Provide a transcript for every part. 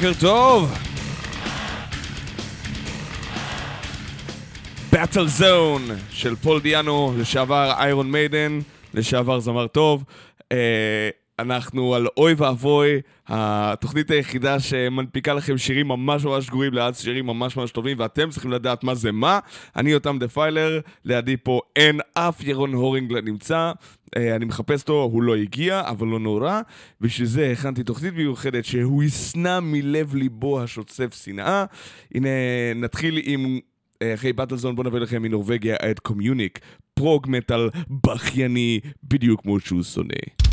בוקר טוב! Battlezone של פול דיאנו, לשעבר Iron Maiden, לשעבר זמר טוב. אנחנו על אוי ואבוי, התוכנית היחידה שמנפיקה לכם שירים ממש ממש גרועים ליד שירים ממש ממש טובים, ואתם צריכים לדעת מה זה מה. אני יותם דפיילר, לידי פה אין אף ירון הורינג נמצא. אה, אני מחפש אותו, הוא לא הגיע, אבל לא נורא. בשביל זה הכנתי תוכנית מיוחדת שהוא ישנא מלב ליבו השוצף שנאה. הנה, נתחיל עם אה, אחרי באטלזון בוא נביא לכם מנורבגיה את קומיוניק, פרוג מטאל בכייני, בדיוק כמו שהוא שונא.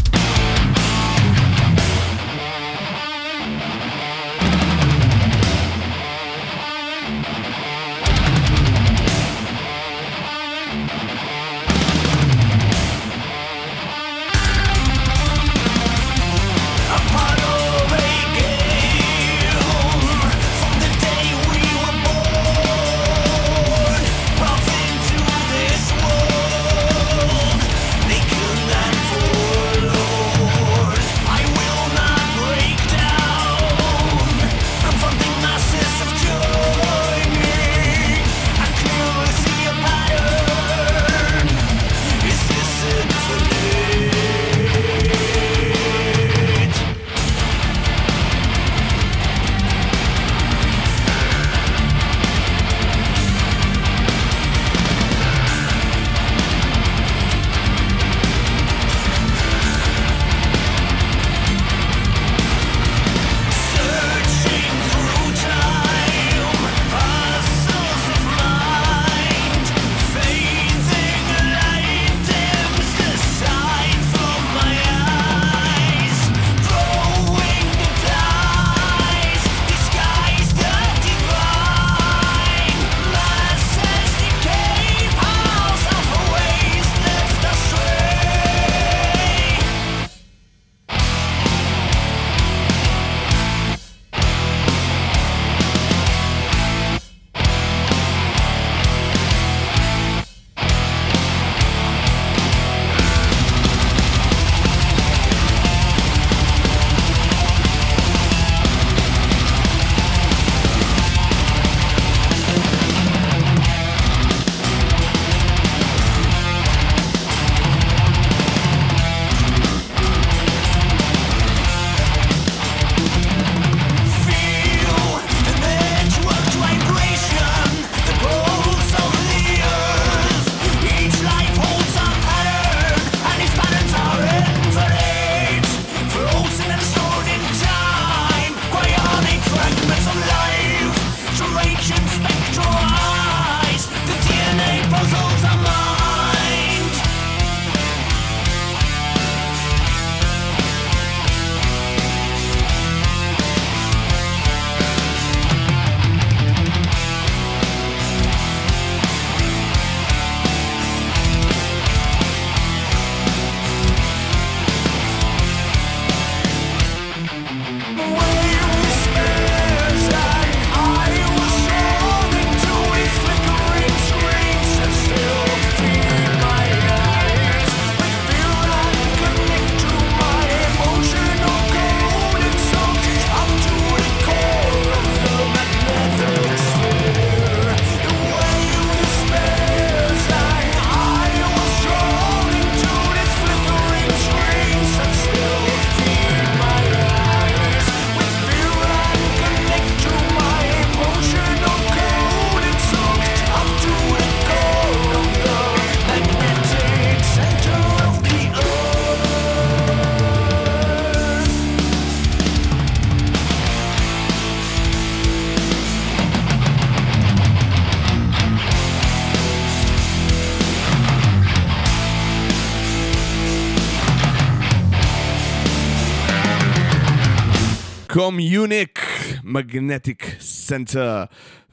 Communic Magnetic Center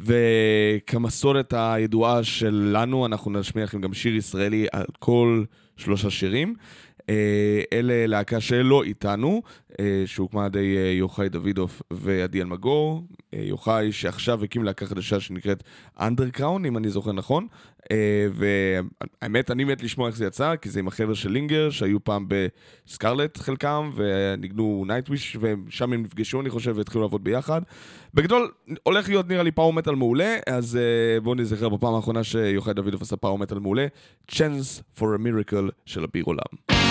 וכמסורת הידועה שלנו אנחנו נשמיע לכם גם שיר ישראלי על כל שלושה שירים אלה להקה שלא איתנו, שהוקמה על ידי יוחאי דוידוף ועדי אלמגור. יוחאי שעכשיו הקים להקה חדשה שנקראת Undercrown, אם אני זוכר נכון. והאמת, אני מת לשמוע איך זה יצא, כי זה עם החבר'ה של לינגר, שהיו פעם ב Scarlet חלקם, וניגנו Nightwish, ושם הם נפגשו, אני חושב, והתחילו לעבוד ביחד. בגדול, הולך להיות נראה לי פאור מטאל מעולה, אז בואו נזכר בפעם האחרונה שיוחאי דוידוף עשה פאור מטאל מעולה, Chance for a Miracle של אביר עולם.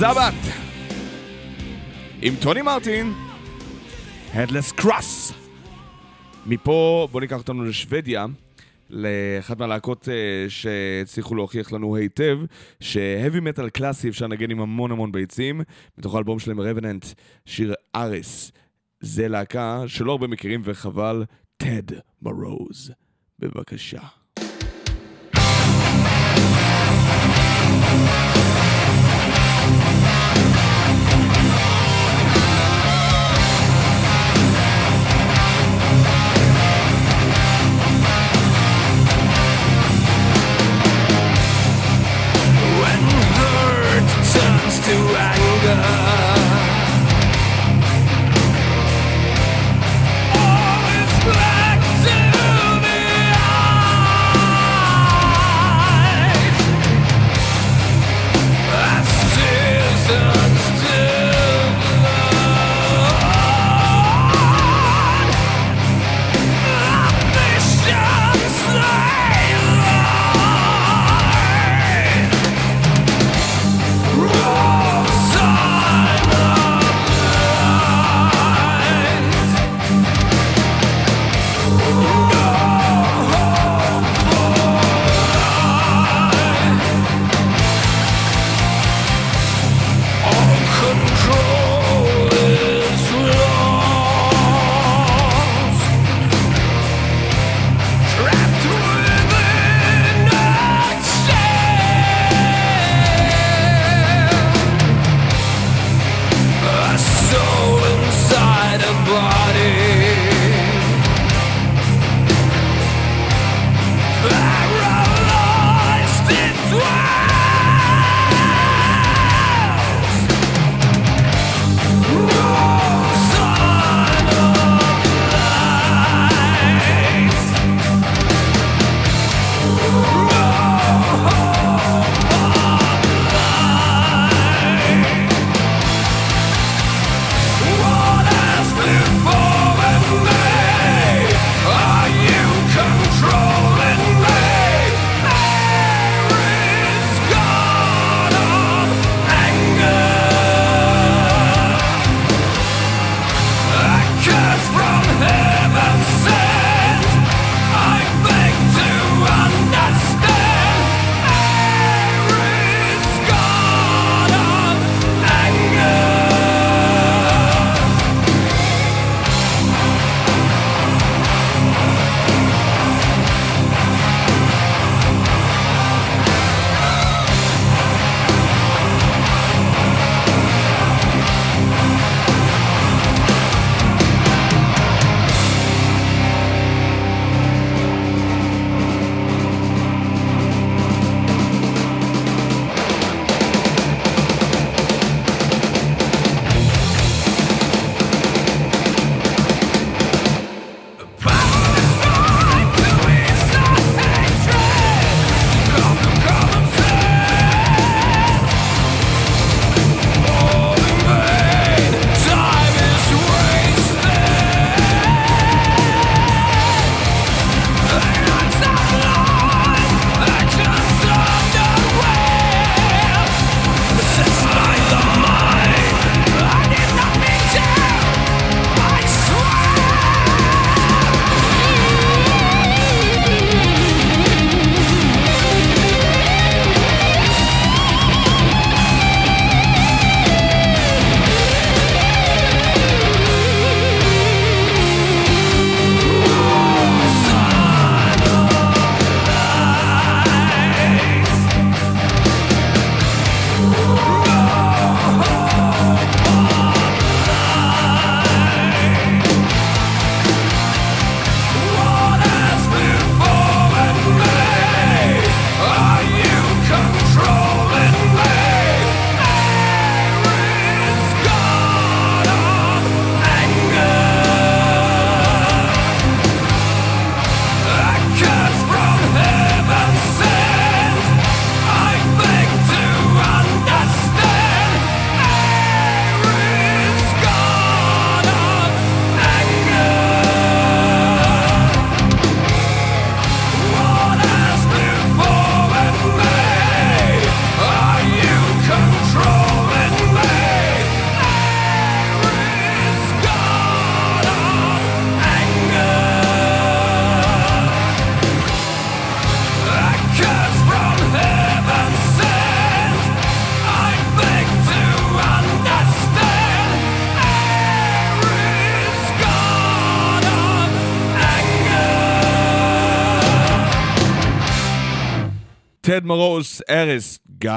סבת עם טוני מרטין, Headless Cross. מפה בוא ניקח אותנו לשוודיה, לאחת מהלהקות uh, שהצליחו להוכיח לנו היטב שהאבי מטאל קלאסי אפשר לנגן עם המון המון ביצים, מתוך האלבום שלהם רבננט, שיר אריס. זה להקה שלא הרבה מכירים וחבל, טד מרוז. בבקשה.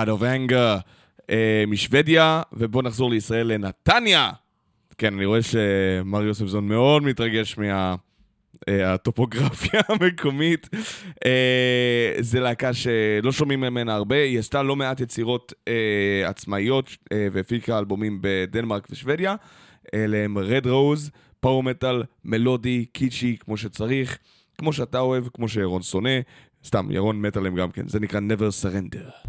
God of Anger, אה, משוודיה, ובואו נחזור לישראל לנתניה. כן, אני רואה שמר יוספזון מאוד מתרגש מה... אה, הטופוגרפיה המקומית. אה, זה להקה שלא שומעים ממנה הרבה, היא עשתה לא מעט יצירות אה, עצמאיות והפיקה אלבומים בדנמרק ושוודיה. אלה הם רד רוז, פאור מטאל, מלודי, קיצ'י, כמו שצריך, כמו שאתה אוהב, כמו שירון שונא. סתם, ירון מת עליהם גם כן, זה נקרא never surrender.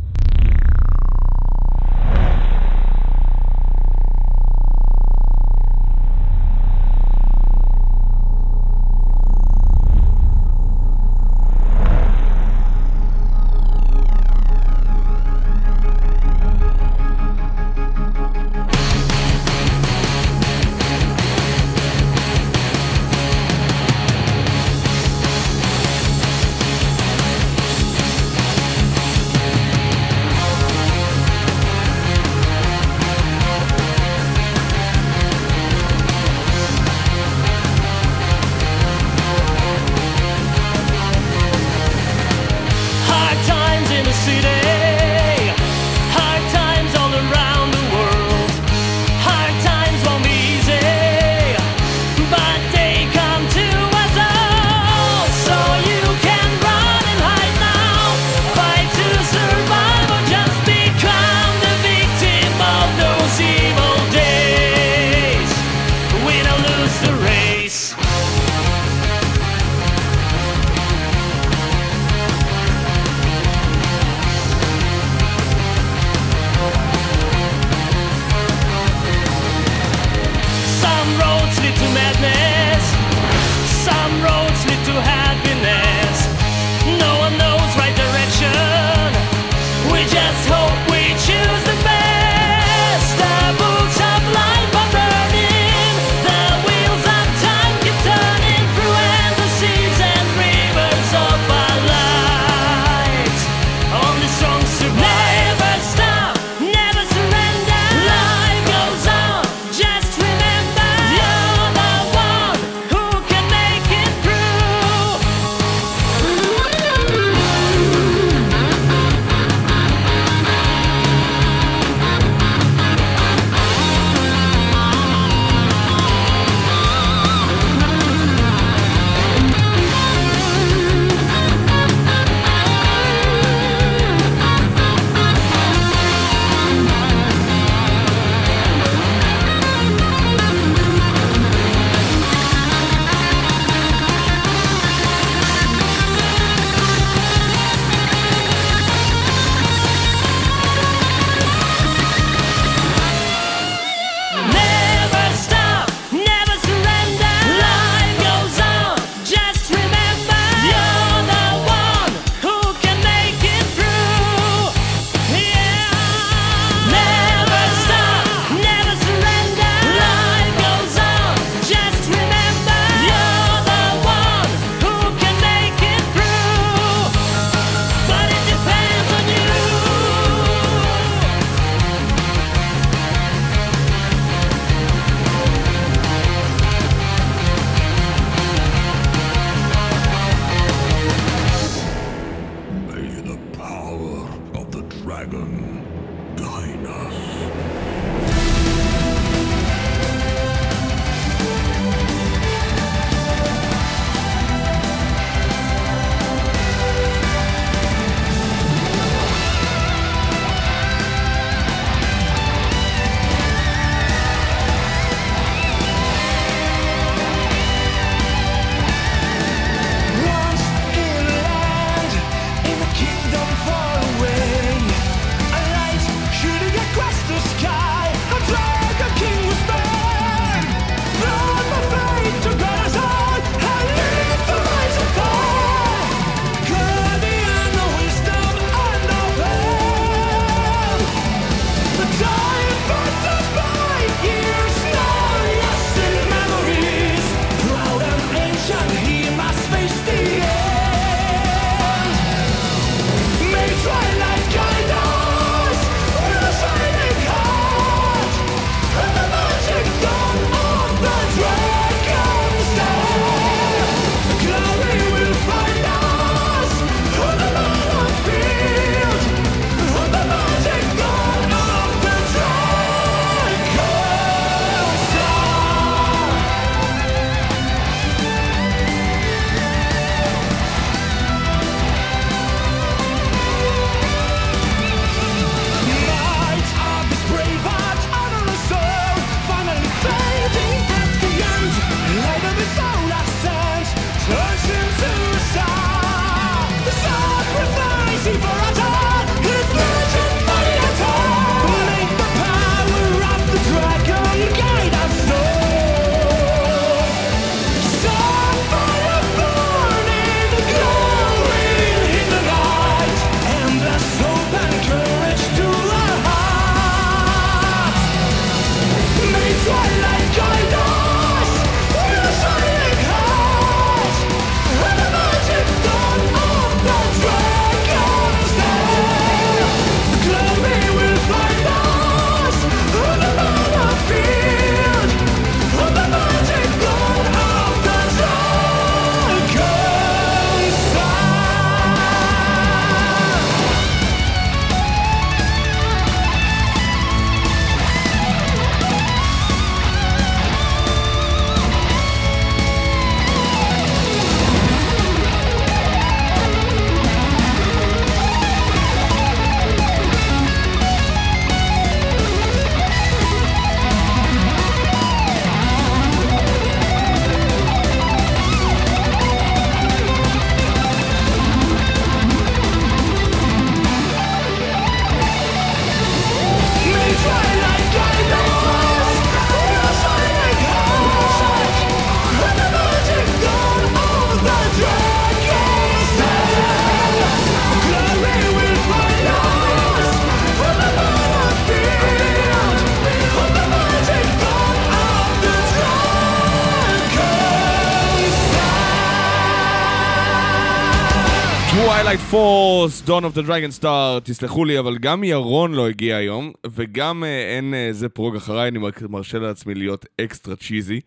Force, Dawn of the Dragon Star, תסלחו לי, אבל גם ירון לא הגיע היום, וגם אה, אין איזה prog אחריי, אני מרשה לעצמי להיות extra cheesy,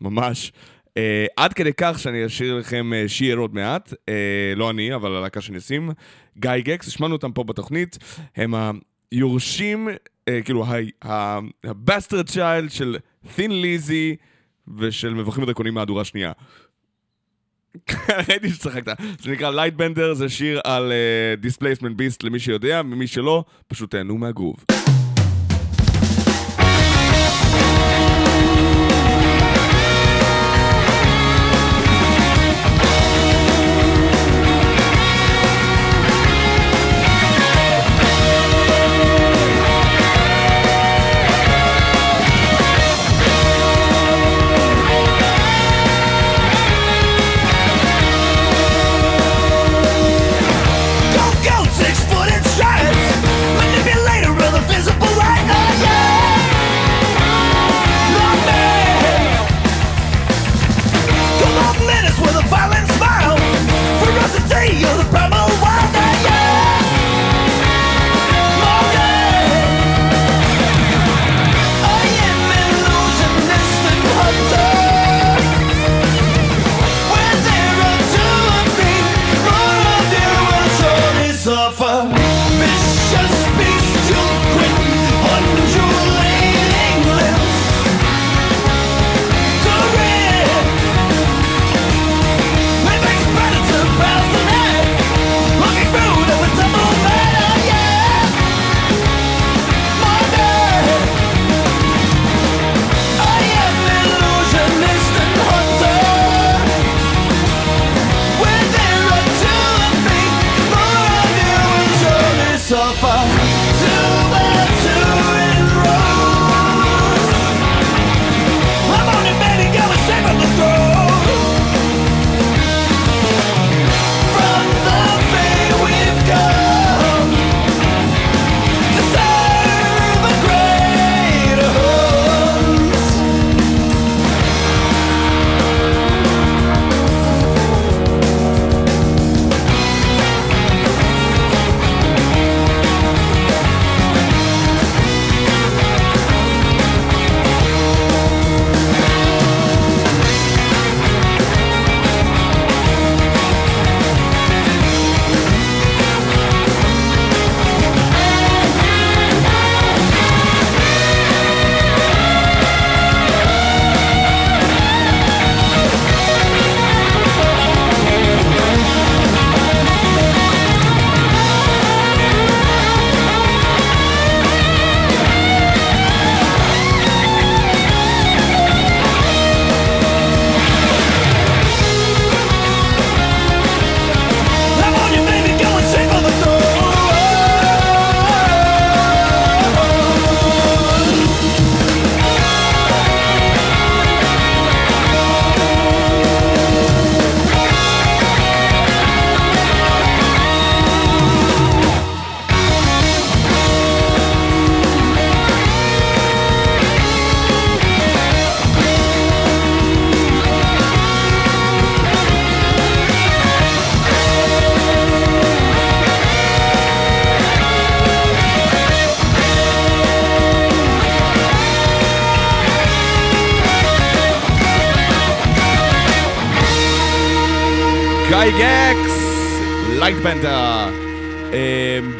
ממש. אה, עד כדי כך שאני אשאיר לכם אה, שיר עוד מעט, אה, לא אני, אבל הלהקה שאני אשים, Gygax, השמענו אותם פה בתוכנית, הם היורשים, אה, כאילו, ה bastard child של Thin Lizzy ושל מבוכים ודרקונים מהדורה שנייה. ראיתי שצחקת. זה נקרא Lightbender, זה שיר על displacement uh, beast למי שיודע, למי שלא, פשוט תהנו מהגרוב.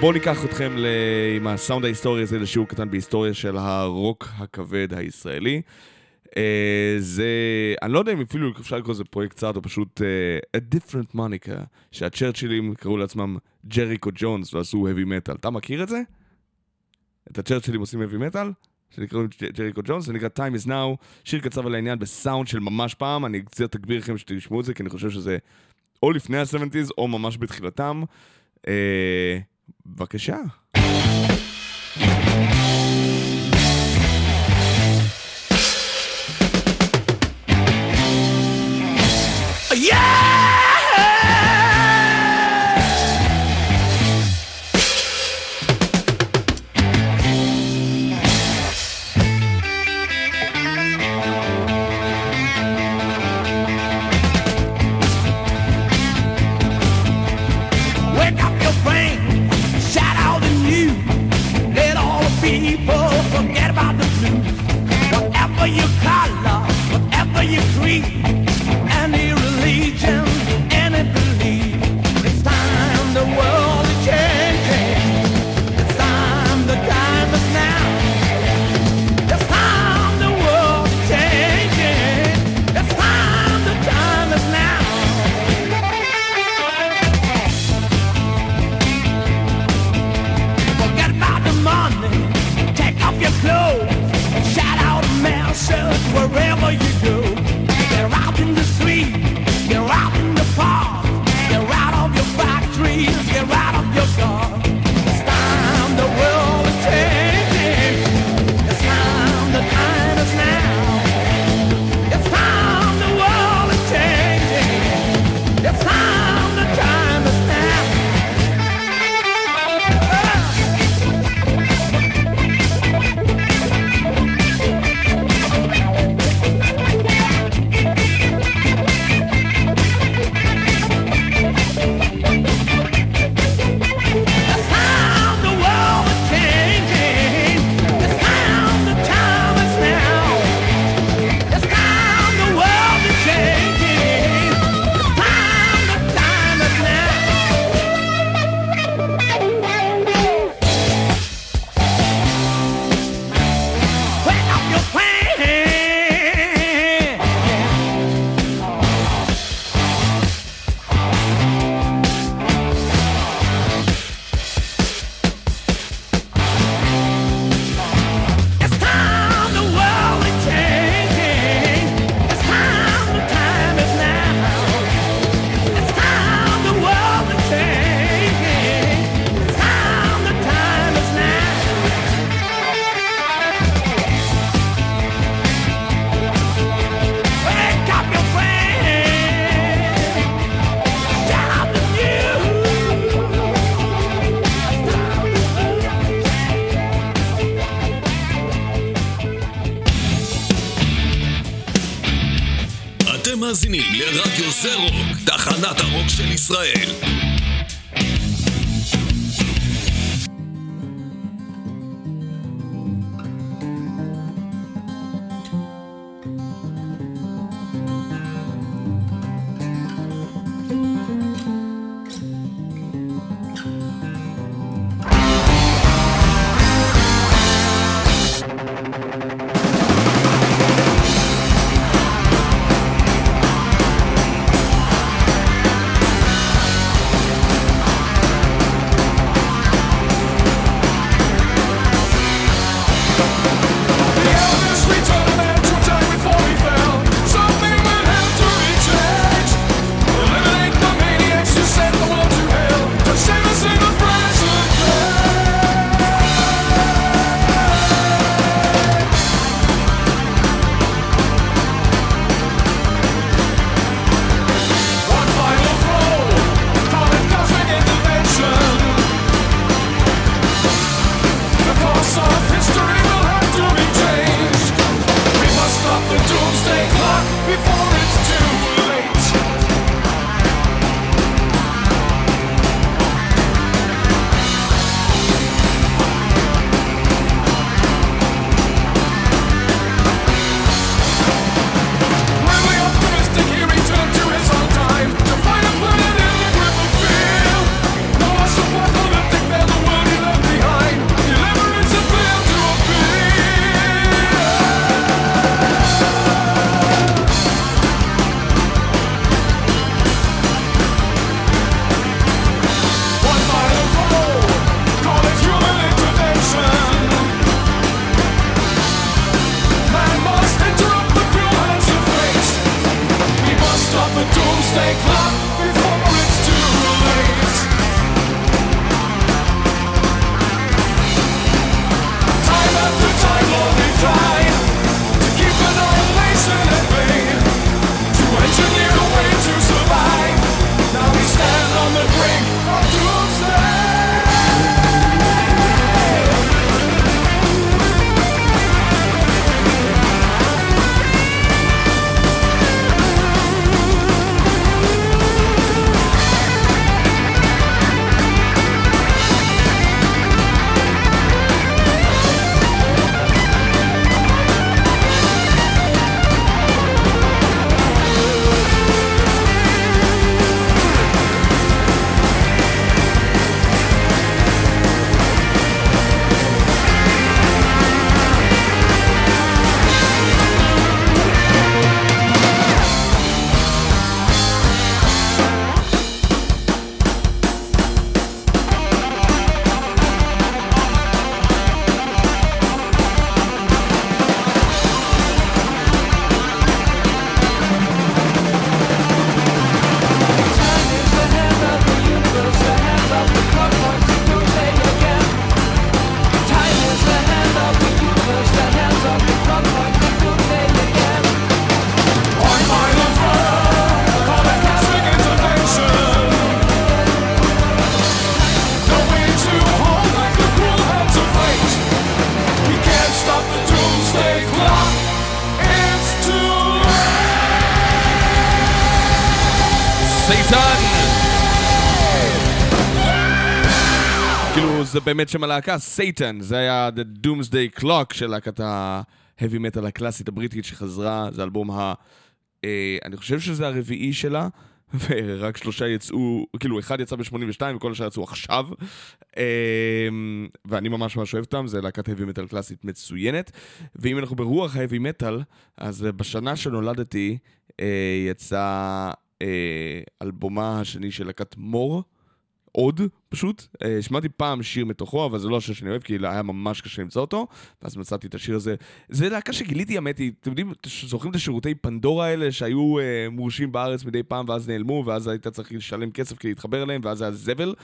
בואו ניקח אתכם. עם הסאונד ההיסטורי הזה לשיעור קטן בהיסטוריה של הרוק הכבד הישראלי. Uh, זה, אני לא יודע אם אפילו אפשר לקרוא לזה פרויקט צעד או פשוט uh, a different monica, שהצ'רצ'ילים קראו לעצמם ג'ריקו ג'ונס ועשו heavy metal. אתה מכיר את זה? את הצ'רצ'ילים עושים heavy metal? שנקראים ג'ריקו ג'ונס, זה נקרא Time is Now, שיר קצר על העניין בסאונד של ממש פעם, אני קצת אגביר לכם שתשמעו את זה, כי אני חושב שזה או לפני ה-70's או ממש בתחילתם. Uh, בבקשה. באמת שם הלהקה, סייטן, זה היה The Doomsday Clock של להקת מטאל הקלאסית הבריטית שחזרה, זה אלבום ה... אה, אני חושב שזה הרביעי שלה, ורק שלושה יצאו, כאילו אחד יצא ב-82 וכל השאר יצאו עכשיו. אה, ואני ממש ממש אוהב אותם, זה להקת האבי מטאל קלאסית מצוינת. ואם אנחנו ברוח מטאל, אז בשנה שנולדתי אה, יצא אה, אלבומה השני של להקת מור. עוד, פשוט. אה, שמעתי פעם שיר מתוכו, אבל זה לא השיר שאני אוהב, כי היה ממש קשה למצוא אותו, ואז מצאתי את השיר הזה. זה להקה שגיליתי, האמת היא, אתם יודעים, זוכרים את השירותי פנדורה האלה שהיו אה, מורשים בארץ מדי פעם, ואז נעלמו, ואז היית צריך לשלם כסף כדי להתחבר אליהם, ואז היה זבל.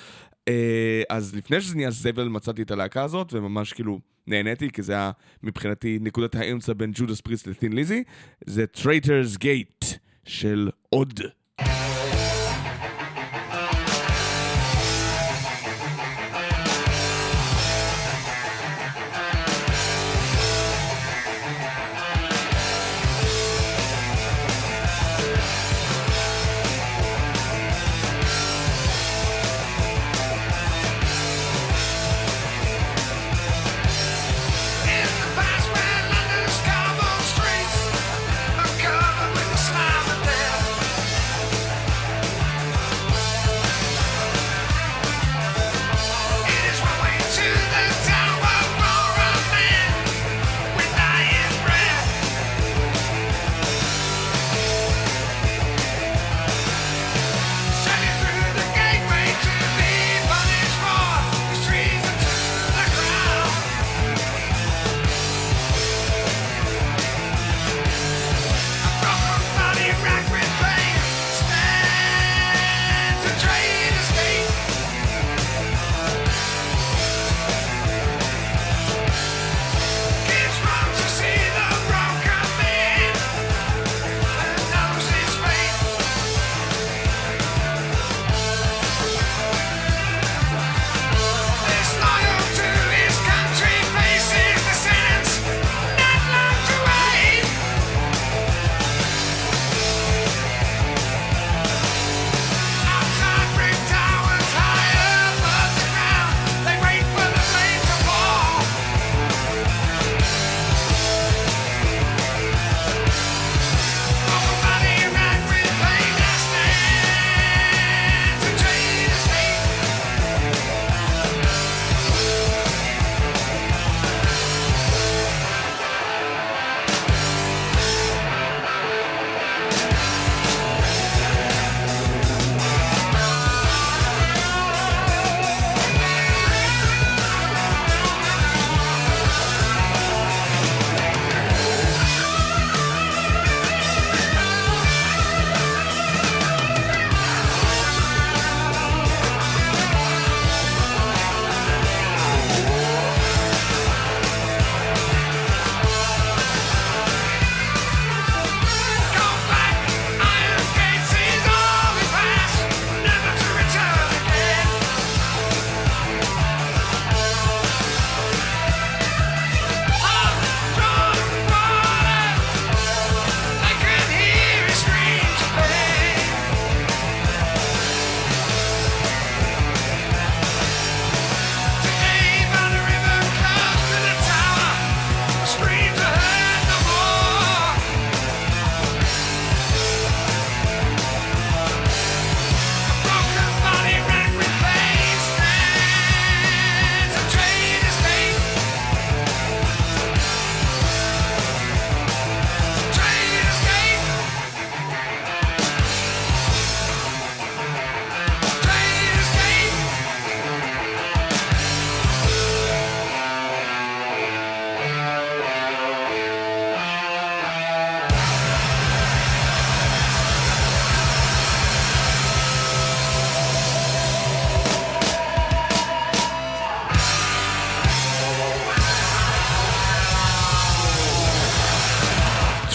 אה, אז לפני שזה נהיה זבל, מצאתי את הלהקה הזאת, וממש כאילו... נהניתי, כי זה היה מבחינתי נקודת האמצע בין Judas Priest ל Thin Lizzy, זה Traitors Gate של עוד.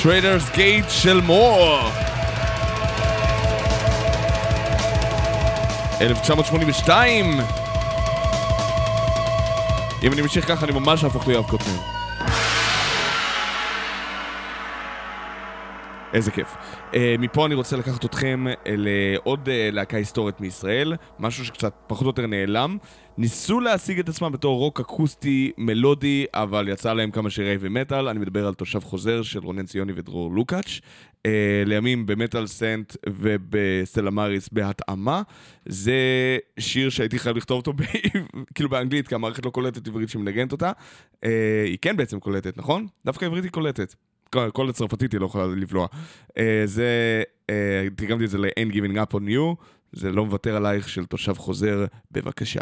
Traitors Gate של מור. 1982! אם אני ממשיך ככה, אני ממש אהפוך ליואב קוטנר. איזה כיף. Uh, מפה אני רוצה לקחת אתכם לעוד uh, להקה היסטורית מישראל, משהו שקצת פחות או יותר נעלם. ניסו להציג את עצמם בתור רוק אקוסטי מלודי, אבל יצא להם כמה שירי מטאל. אני מדבר על תושב חוזר של רונן ציוני ודרור לוקאץ'. לימים במטאל סנט ובסטלמריס בהתאמה. זה שיר שהייתי חייב לכתוב אותו. כאילו באנגלית, כי המערכת לא קולטת עברית שמנגנת אותה. היא כן בעצם קולטת, נכון? דווקא עברית היא קולטת. כל הצרפתית היא לא יכולה לבלוע. Uh, זה, uh, תרגמתי את זה ל-Ain't Giving Up on You, זה לא מוותר עלייך של תושב חוזר, בבקשה.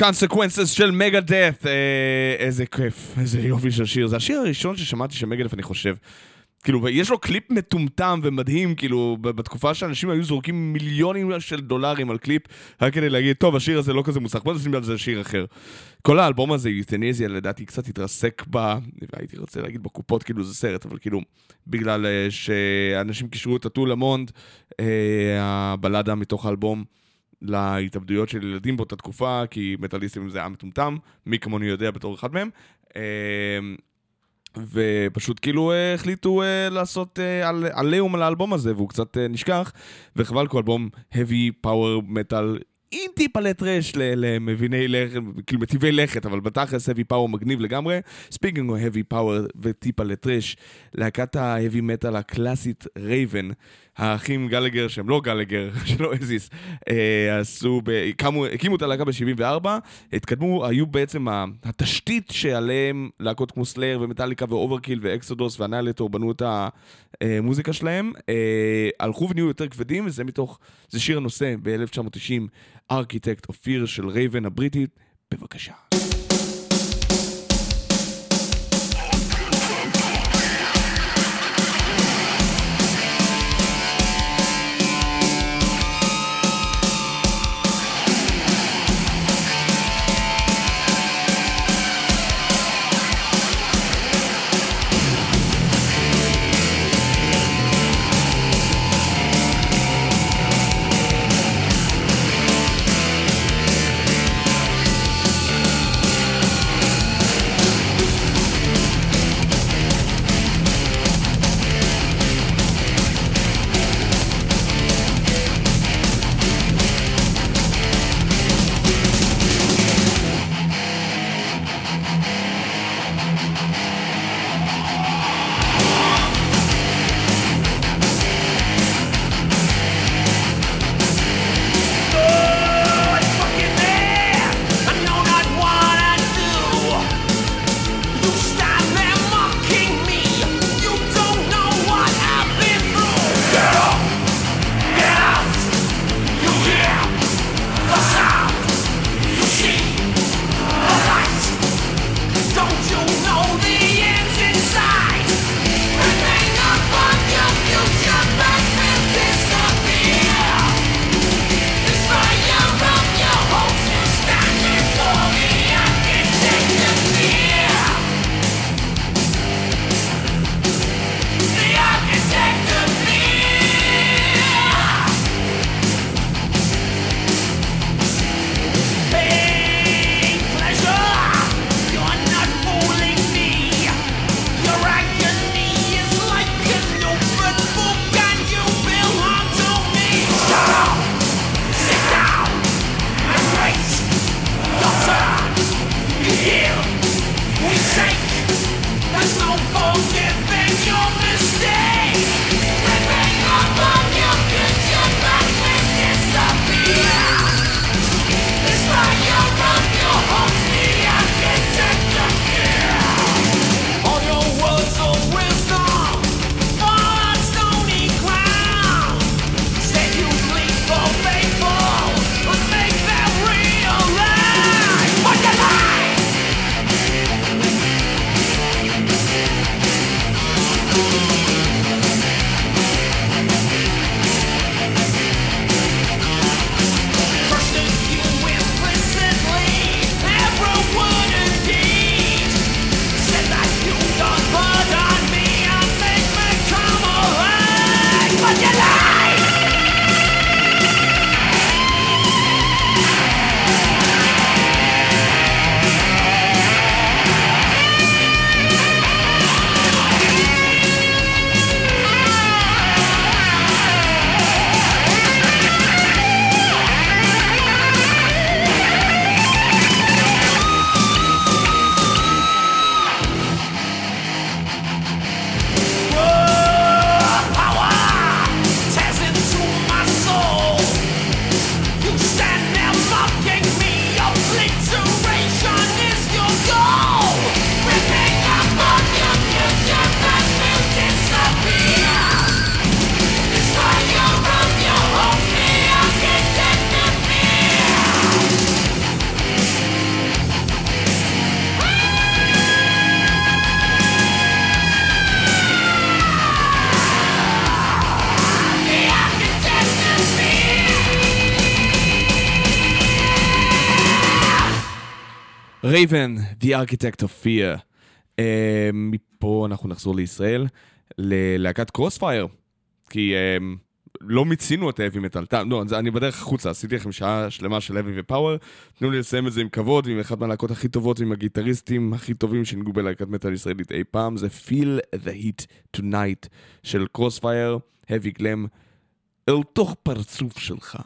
Consequences של Megadeth. אה, איזה כיף, איזה יופי של שיר. זה השיר הראשון ששמעתי של Megadeth, אני חושב. כאילו, ויש לו קליפ מטומטם ומדהים, כאילו, בתקופה שאנשים היו זורקים מיליונים של דולרים על קליפ, רק כדי להגיד, טוב, השיר הזה לא כזה מוצלח, בוא נשים על זה שיר אחר. כל האלבום הזה, Youthanasia, לדעתי קצת התרסק ב... הייתי רוצה להגיד בקופות, כאילו זה סרט, אבל כאילו, בגלל אה, שאנשים קישרו את A Tout le Monde, אה, הבלדה מתוך האלבום. להתאבדויות של ילדים באותה תקופה, כי מטאליסטים זה היה מטומטם, מי כמוני יודע בתור אחד מהם. אה, ופשוט כאילו אה, החליטו אה, לעשות אה, על- עליהום על האלבום הזה, והוא קצת נשכח, וחבל הוא אלבום heavy power metal עם טיפ'לה thrash למביני לכת, כאילו מטיבי לכת, אבל בתכלס heavy power מגניב לגמרי. speaking of heavy power וטיפ'לה thrash, להקת ה-heavy metal הקלאסית Raven, האחים גלגר, שהם לא גלגר, של Oasis, אה, עשו, ב- הקימו, הקימו את הלהקה ב-74, התקדמו, היו בעצם התשתית שעליהם להקות כמו סלייר ומטאליקה ואוברקיל ואקסודוס ואנלטור בנו את המוזיקה שלהם. אה, הלכו ונהיו יותר כבדים, וזה מתוך, זה שיר הנושא ב-1990, Architect of Fear של Raven הבריטית. בבקשה. Raven, The Architect of Fear. אה, מפה אנחנו נחזור לישראל, ללהקת Crossfire. כי אה, לא מיצינו את האבי מטאל. לא, אני בדרך החוצה, עשיתי לכם שעה שלמה של heavy ו-power. תנו לי לסיים את זה עם כבוד, ועם אחת מהלהקות הכי טובות, ועם הגיטריסטים הכי טובים שניגנו בלהקת מטאל ישראלית אי פעם. זה Feel the Heat Tonight של Crossfire, heavy glam, אל תוך פרצוף שלך.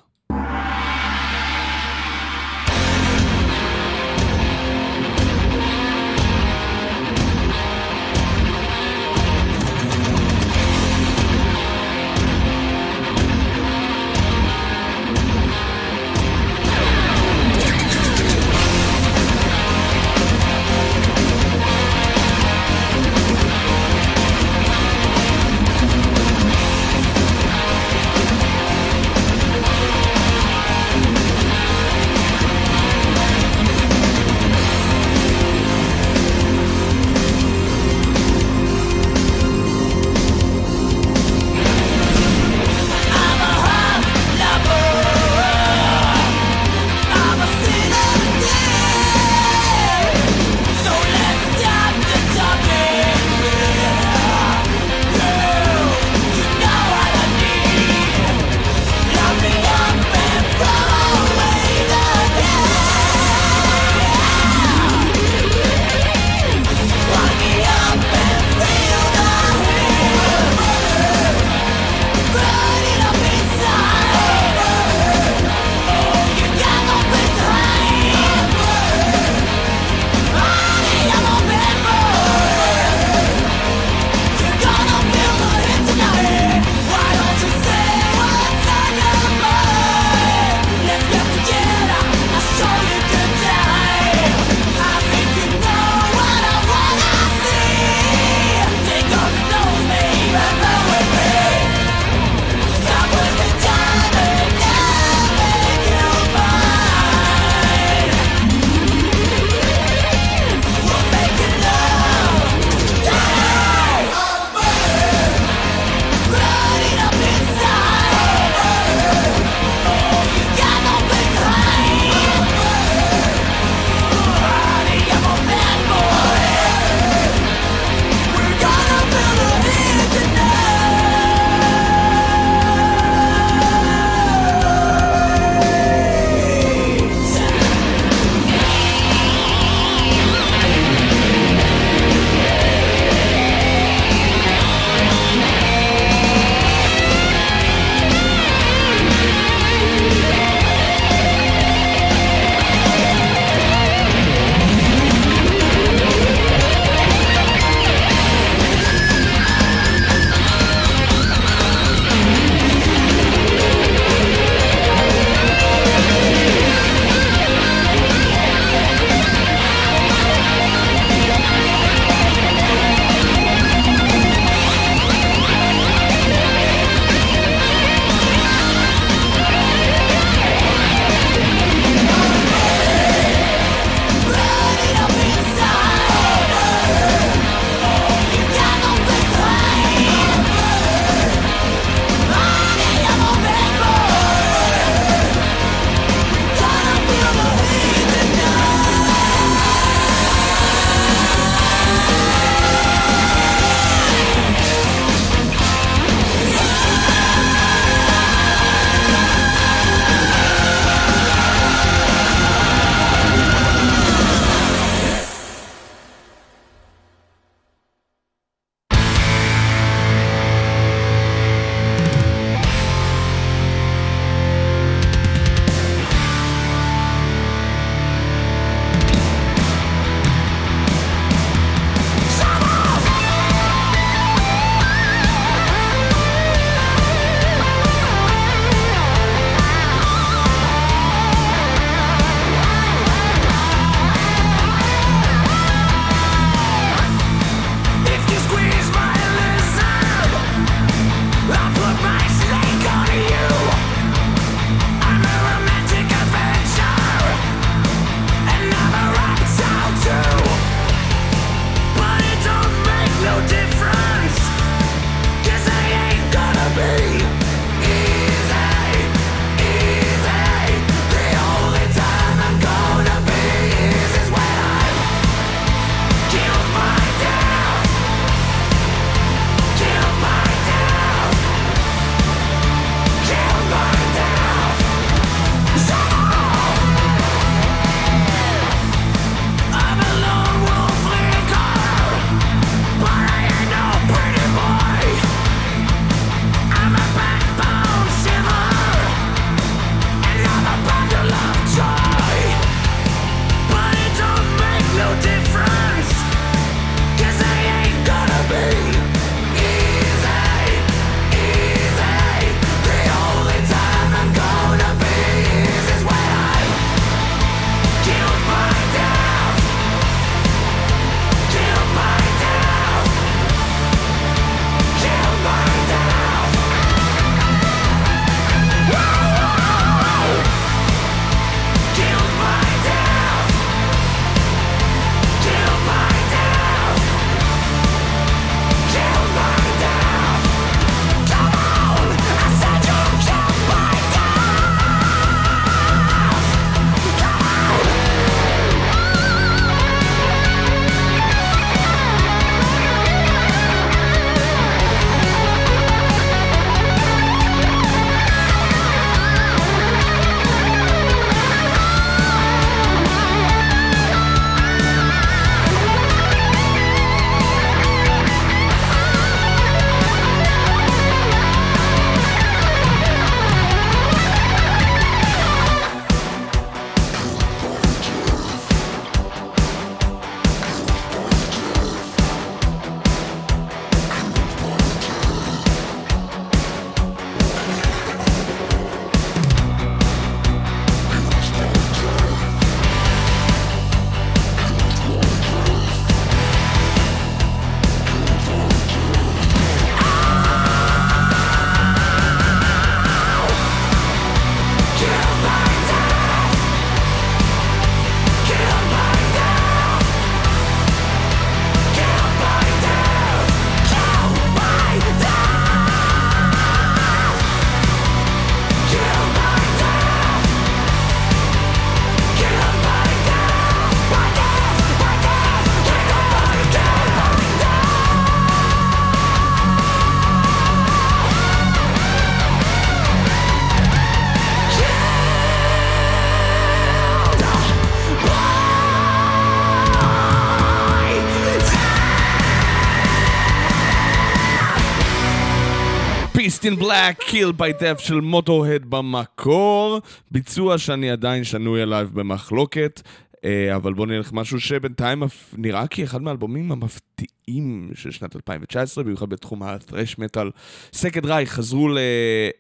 In Black, Kill by Death של מוטוהד במקור, ביצוע שאני עדיין שנוי עליו במחלוקת, אה, אבל בואו נלך משהו שבינתיים נראה כאחד מהאלבומים המפתיעים של שנת 2019, במיוחד בתחום ה-thrash metal. סקד רייך חזרו ל-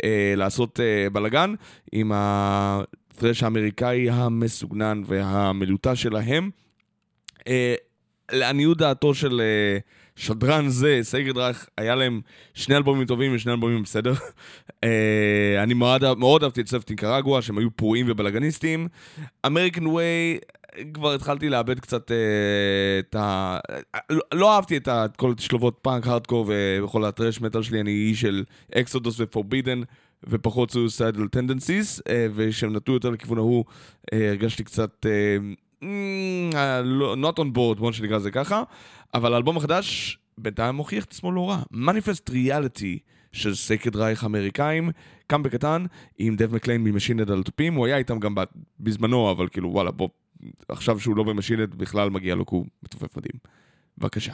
אה, לעשות אה, בלאגן עם ה-thrash האמריקאי המסוגנן והמלוטה שלהם. לעניות דעתו של שדרן זה, Sacred Reich, היה להם שני אלבומים טובים ושני אלבומים בסדר. אה, אני מאוד, מאוד אהבתי את Surf Nicaragua, שהם היו פרועים ובלאגניסטים. American Way, כבר התחלתי לאבד קצת אה, את ה... לא, לא אהבתי את ה- כל התשלובות פאנק, הארדקור וכל הטרש מטאל שלי, אני איש של Exodus ו-Forbidden. ופחות Suicidal Tendencies, ושהם נטו יותר לכיוון ההוא, אה, הרגשתי קצת אה, אה, not on board, בוא שנקרא לזה ככה, אבל האלבום החדש בינתיים מוכיח את עצמו לא רע. Manifest Reality של Sacred Reich האמריקאים, קאמבק קטן עם Dave McClain מ-Machine Head על התופים, הוא היה איתם גם בזמנו, אבל כאילו וואלה, בוא, עכשיו שהוא לא ב-Machine Head בכלל מגיע לו כי הוא מתופף מדהים. בבקשה.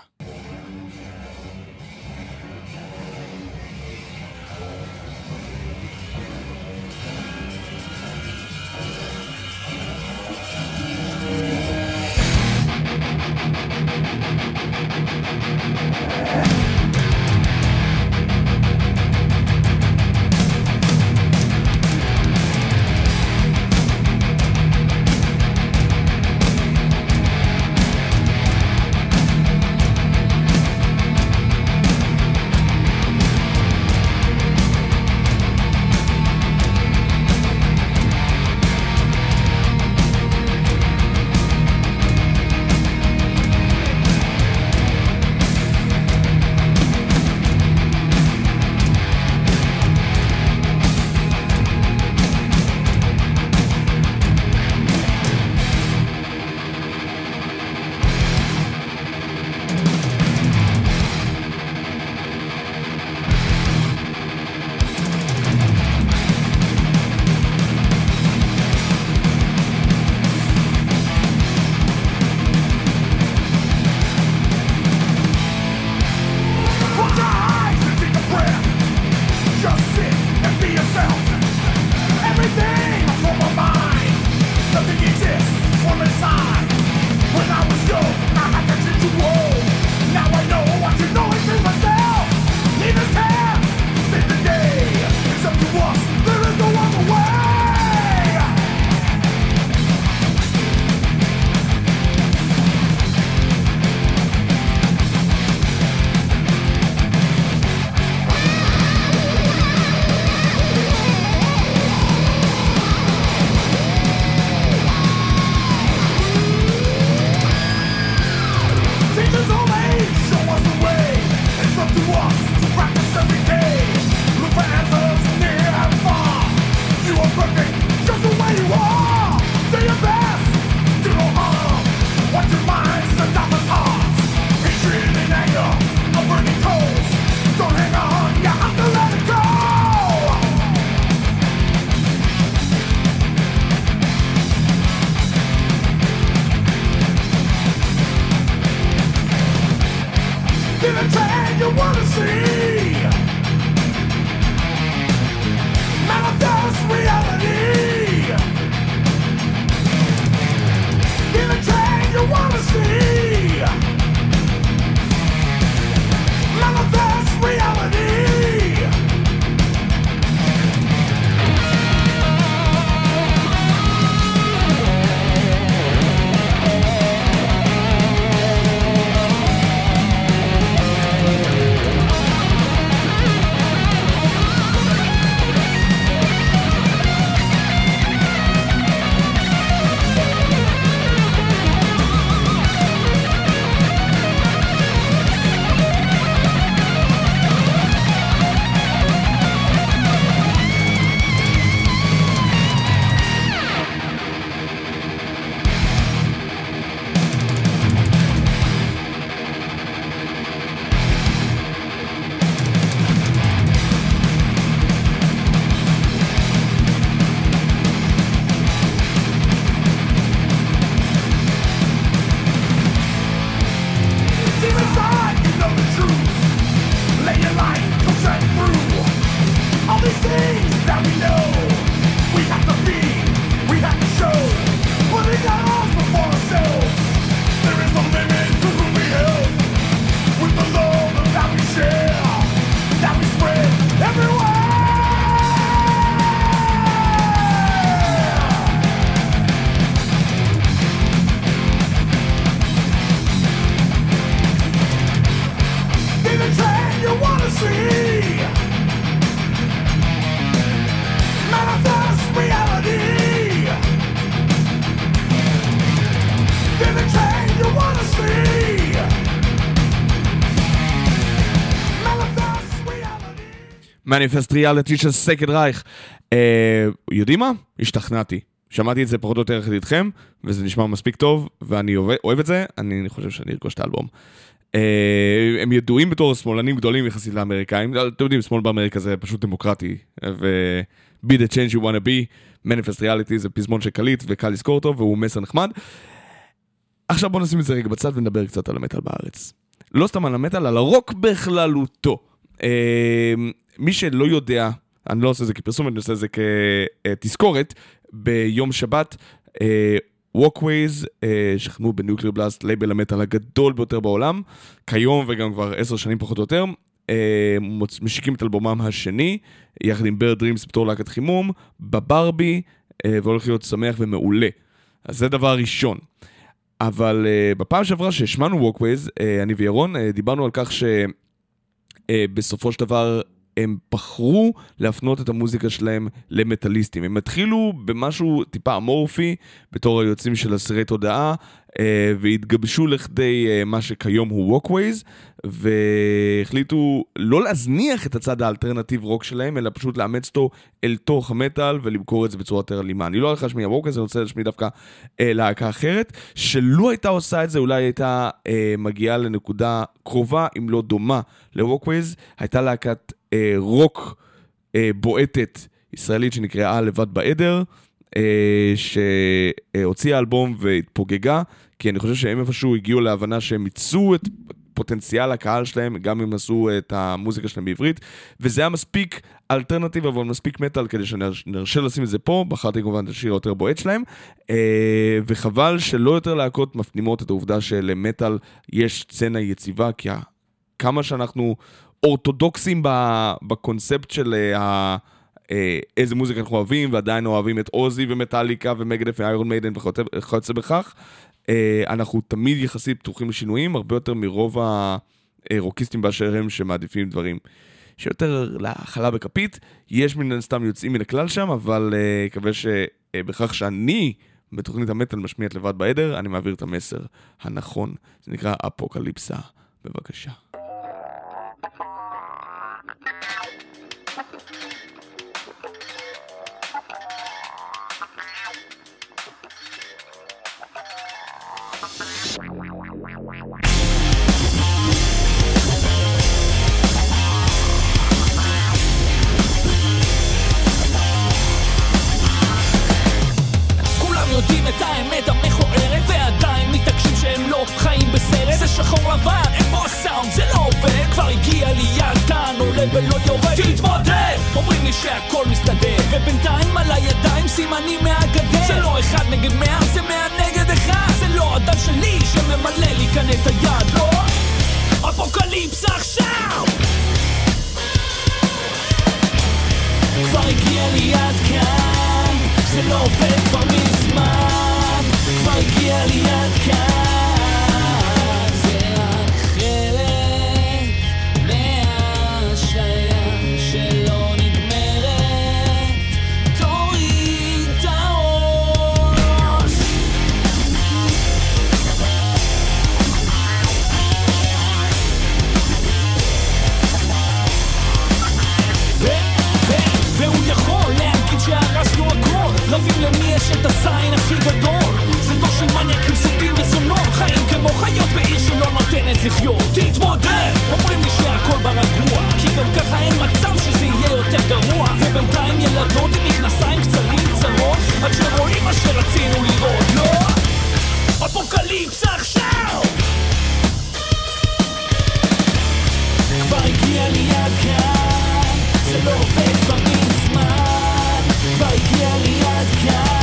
מניפסט ריאליטי של סקד רייך. אה, יודעים מה? השתכנעתי. שמעתי את זה פחות או יותר יחד איתכם, וזה נשמע מספיק טוב, ואני אוהב, אוהב את זה, אני חושב שאני ארכוש את האלבום. אה, הם ידועים בתור שמאלנים גדולים יחסית לאמריקאים, אתם יודעים, שמאל באמריקה זה פשוט דמוקרטי, ו... be the change you wanna be, מניפסט ריאליטי זה פזמון של קליט וקל לזכור אותו, והוא מסר נחמד. עכשיו בואו נשים את זה רגע בצד ונדבר קצת על המטאל בארץ. לא סתם על המטאל, על הרוק בכללותו. אה, מי שלא יודע, אני לא עושה את זה כפרסום, אני עושה את זה כתזכורת, ביום שבת, אה, Walkways, אה, שכנו ב-Nuclear Blast, label המטאל הגדול ביותר בעולם, כיום וגם כבר עשר שנים פחות או יותר, אה, משיקים את אלבומם השני, יחד עם ברד דרימס בתור להקת חימום, בברבי, אה, והולך להיות שמח ומעולה. אז זה דבר ראשון. אבל בפעם שעברה שהשמענו uh, אני וירון, דיברנו על כך שבסופו של דבר הם בחרו להפנות את המוזיקה שלהם למטאליסטים. הם התחילו במשהו טיפה אמורפי, בתור היוצאים של אסירי תודעה, uh, והתגבשו לכדי uh, מה שכיום הוא Walkways, והחליטו לא להזניח את הצד האלטרנטיב רוק שלהם, אלא פשוט לאמץ אותו אל תוך המטאל ולמכור את זה בצורה יותר אלימה. אני לא הולך להשמיע Walkways, אני רוצה להשמיע דווקא אה, להקה אחרת, שלו הייתה עושה את זה, אולי הייתה אה, מגיעה לנקודה קרובה, אם לא דומה, ל-Walkways, הייתה להקת אה, רוק אה, בועטת ישראלית שנקראה לבד בעדר, אה, שהוציאה אלבום והתפוגגה, כי אני חושב שהם איפשהו הגיעו להבנה שהם מיצו את פוטנציאל הקהל שלהם, גם אם עשו את המוזיקה שלהם בעברית, וזה היה מספיק אלטרנטיב, אבל מספיק מטאל כדי שנרשה לשים את זה פה, בחרתי כמובן את השיר היותר בועט שלהם, אה, וחבל שלא יותר להקות מפנימות את העובדה שלמטאל יש סצנה יציבה, כי כמה שאנחנו אורתודוקסים בקונספט של אה, ה... אה, איזה מוזיקה אנחנו אוהבים, ועדיין אוהבים את עוזי ומטאליקה ומגדף ואיירון מיידן וכיוצא בכך. אה, אנחנו תמיד יחסית פתוחים לשינויים, הרבה יותר מרוב הרוקיסטים באשר הם שמעדיפים דברים שיותר להאכלה בכפית. יש מן הסתם יוצאים מן הכלל שם, אבל מקווה שבכך שאני בתוכנית המטאל משמיע את לבד בעדר, אני מעביר את המסר הנכון. זה נקרא אפוקליפסה. בבקשה. יודעים את האמת המכוערת שחור לבן, איפה הסאונד? זה לא עובד כבר הגיע לי יד כאן עולה ולא יורד תתמודד! אומרים לי שהכל מסתדר ובינתיים על הידיים סימנים מהגדר זה לא אחד נגד מאה, זה מאה נגד אחד זה לא הדם שלי שממלא לי כאן את היד, לא? אפוקליפסה עכשיו! כבר הגיע לי יד כאן, זה לא עובד כבר מזמן, כבר הגיע לי יד כאן, יש את הזין הכי גדול. זה דור של מניאקים סוטים וזונות. חיים כמו חיות בעיר שלא נותנת לחיות. תתמודד! אומרים לי שהכל ברגוע. כי גם ככה אין מצב שזה יהיה יותר גרוע. ובינתיים ילדות עם מכנסיים קצרים צרות עד שרואים מה שרצינו לראות. לא! אפוקליפסה עכשיו! כבר הגיע לי יד כאן, זה לא עובד כבר מזמן, כבר הגיע לי יד כאן,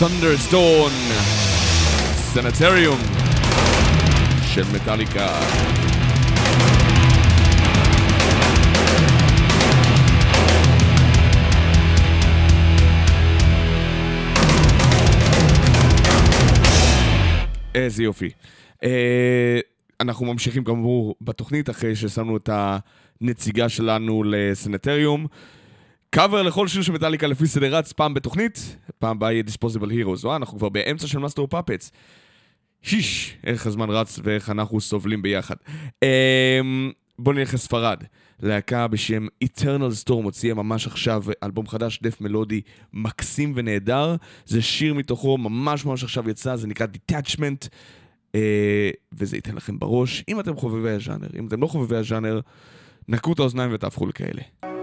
Thunderstone, סנטריום של מטאליקה. איזה יופי. אה, אנחנו ממשיכים כאמור בתוכנית אחרי ששמנו את הנציגה שלנו לסנטריום. קאבר לכל שיר של מטאליקה לפי סדר רץ פעם בתוכנית, פעם Disposable Heroes. וואי, אנחנו כבר באמצע של Master of Puppets. sheesh, איך הזמן רץ ואיך אנחנו סובלים ביחד. אמ, בואו נלך לספרד. להקה בשם Eternal Storm הוציאה ממש עכשיו אלבום חדש, death מלודי מקסים ונהדר. זה שיר מתוכו, ממש ממש עכשיו יצא, זה נקרא Detachment, אה, וזה ייתן לכם בראש. אם אתם חובבי הז'אנר, אם אתם לא חובבי הז'אנר, נקו את האוזניים ותהפכו לכאלה.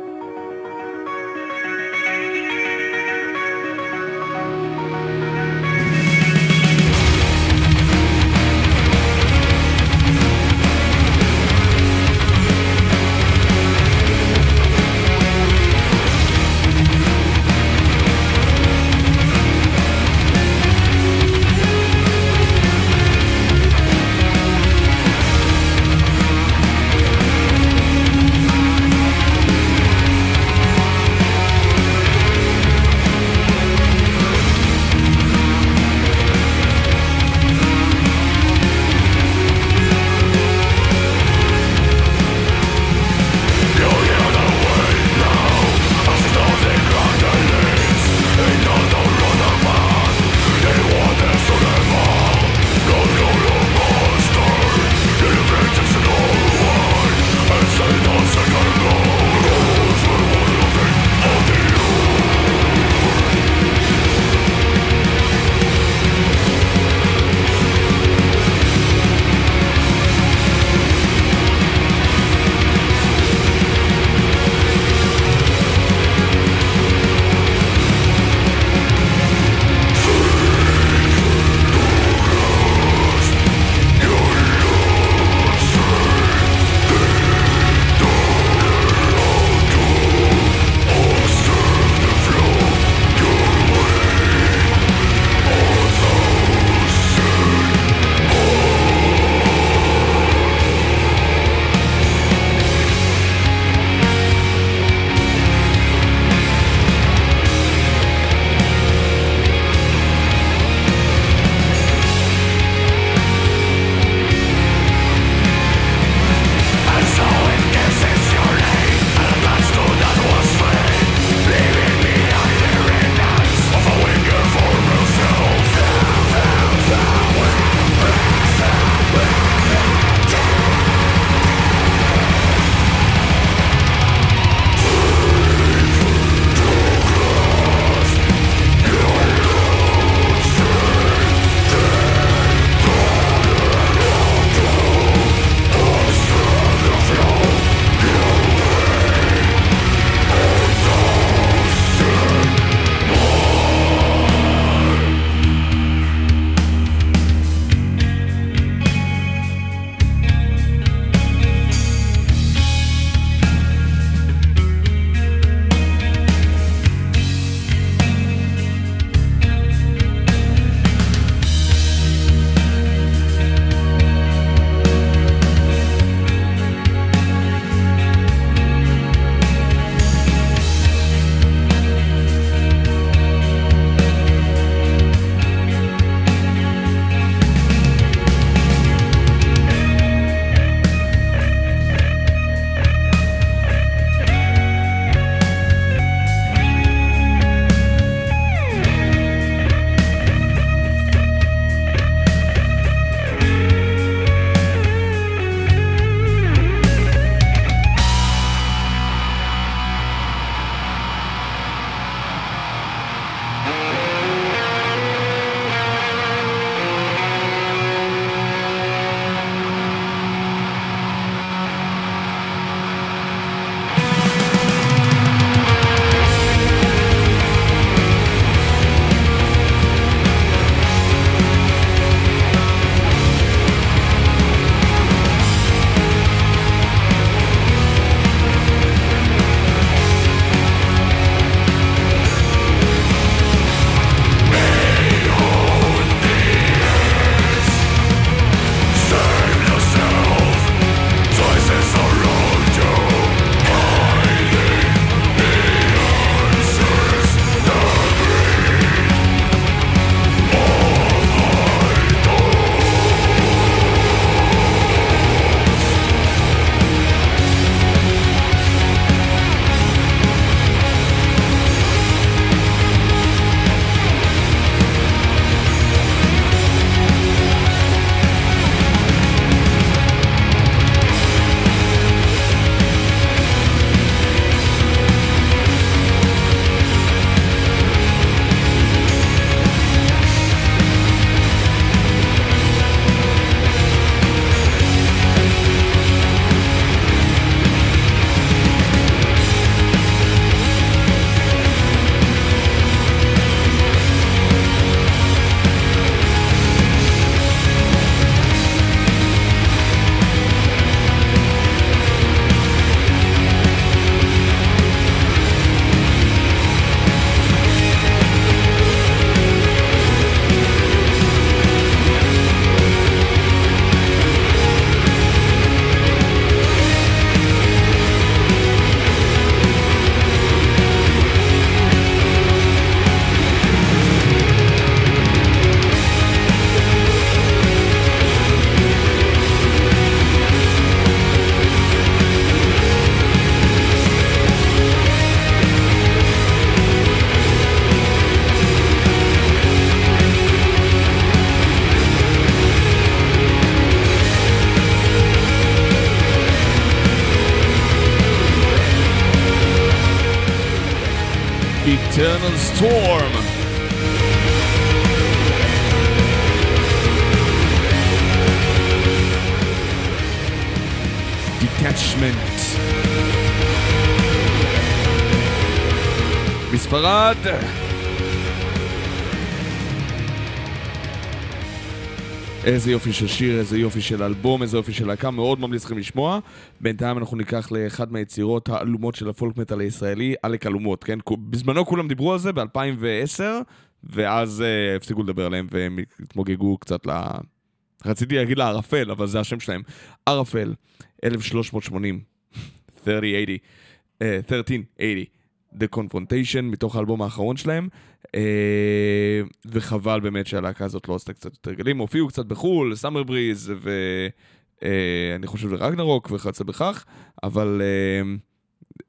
Tour. איזה יופי של שיר, איזה יופי של אלבום, איזה יופי של להקה, מאוד ממליץ לכם לשמוע. בינתיים אנחנו ניקח לאחד מהיצירות האלומות של הפולק מטאל הישראלי, עלק אלומות, כן? בזמנו כולם דיברו על זה ב-2010, ואז uh, הפסיקו לדבר עליהם והם התמוגגו קצת ל... רציתי להגיד לערפל, אבל זה השם שלהם. ערפל, 1380, 3080, uh, 1380. The Confrontation, מתוך האלבום האחרון שלהם, אה, וחבל באמת שהלהקה הזאת לא עשתה קצת יותר גלים, הופיעו קצת בחו"ל, סאמר בריז, ואני חושב לרגנרוק וכיוצא בכך, אבל אה,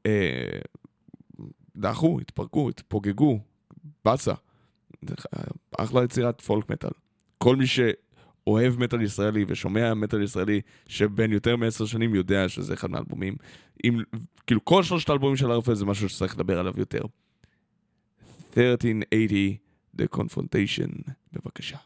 אה, דחו, התפרקו, התפוגגו, באסה. אחלה יצירת פולק מטאל. כל מי שאוהב מטאל ישראלי ושומע מטאל ישראלי שבן יותר מעשר שנים יודע שזה אחד מהאלבומים. אם, כאילו כל שלושת האלבומים של הרפל זה משהו שצריך לדבר עליו יותר. 1380 The Confrontation, בבקשה.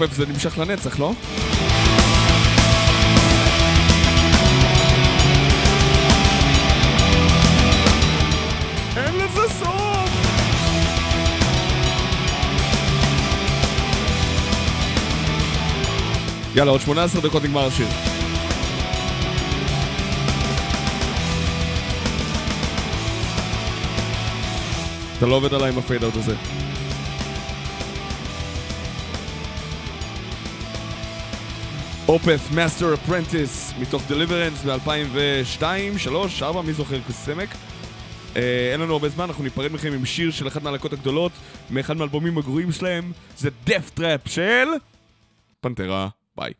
אופף זה נמשך לנצח, לא? יאללה, עוד 18 דקות נגמר השיר. אתה לא עובד עליי עם הפייד אאוט הזה. Opeth, Master's Apprentices מתוך Deliverance ב-2002, 3, 4, מי זוכר כוסאמק? אה, אין לנו הרבה זמן, אנחנו ניפרד מכם עם שיר של אחת מהלהקות הגדולות, מאחד מהאלבומים הגרועים שלהם, זה Death Trap של... Pantera, ביי.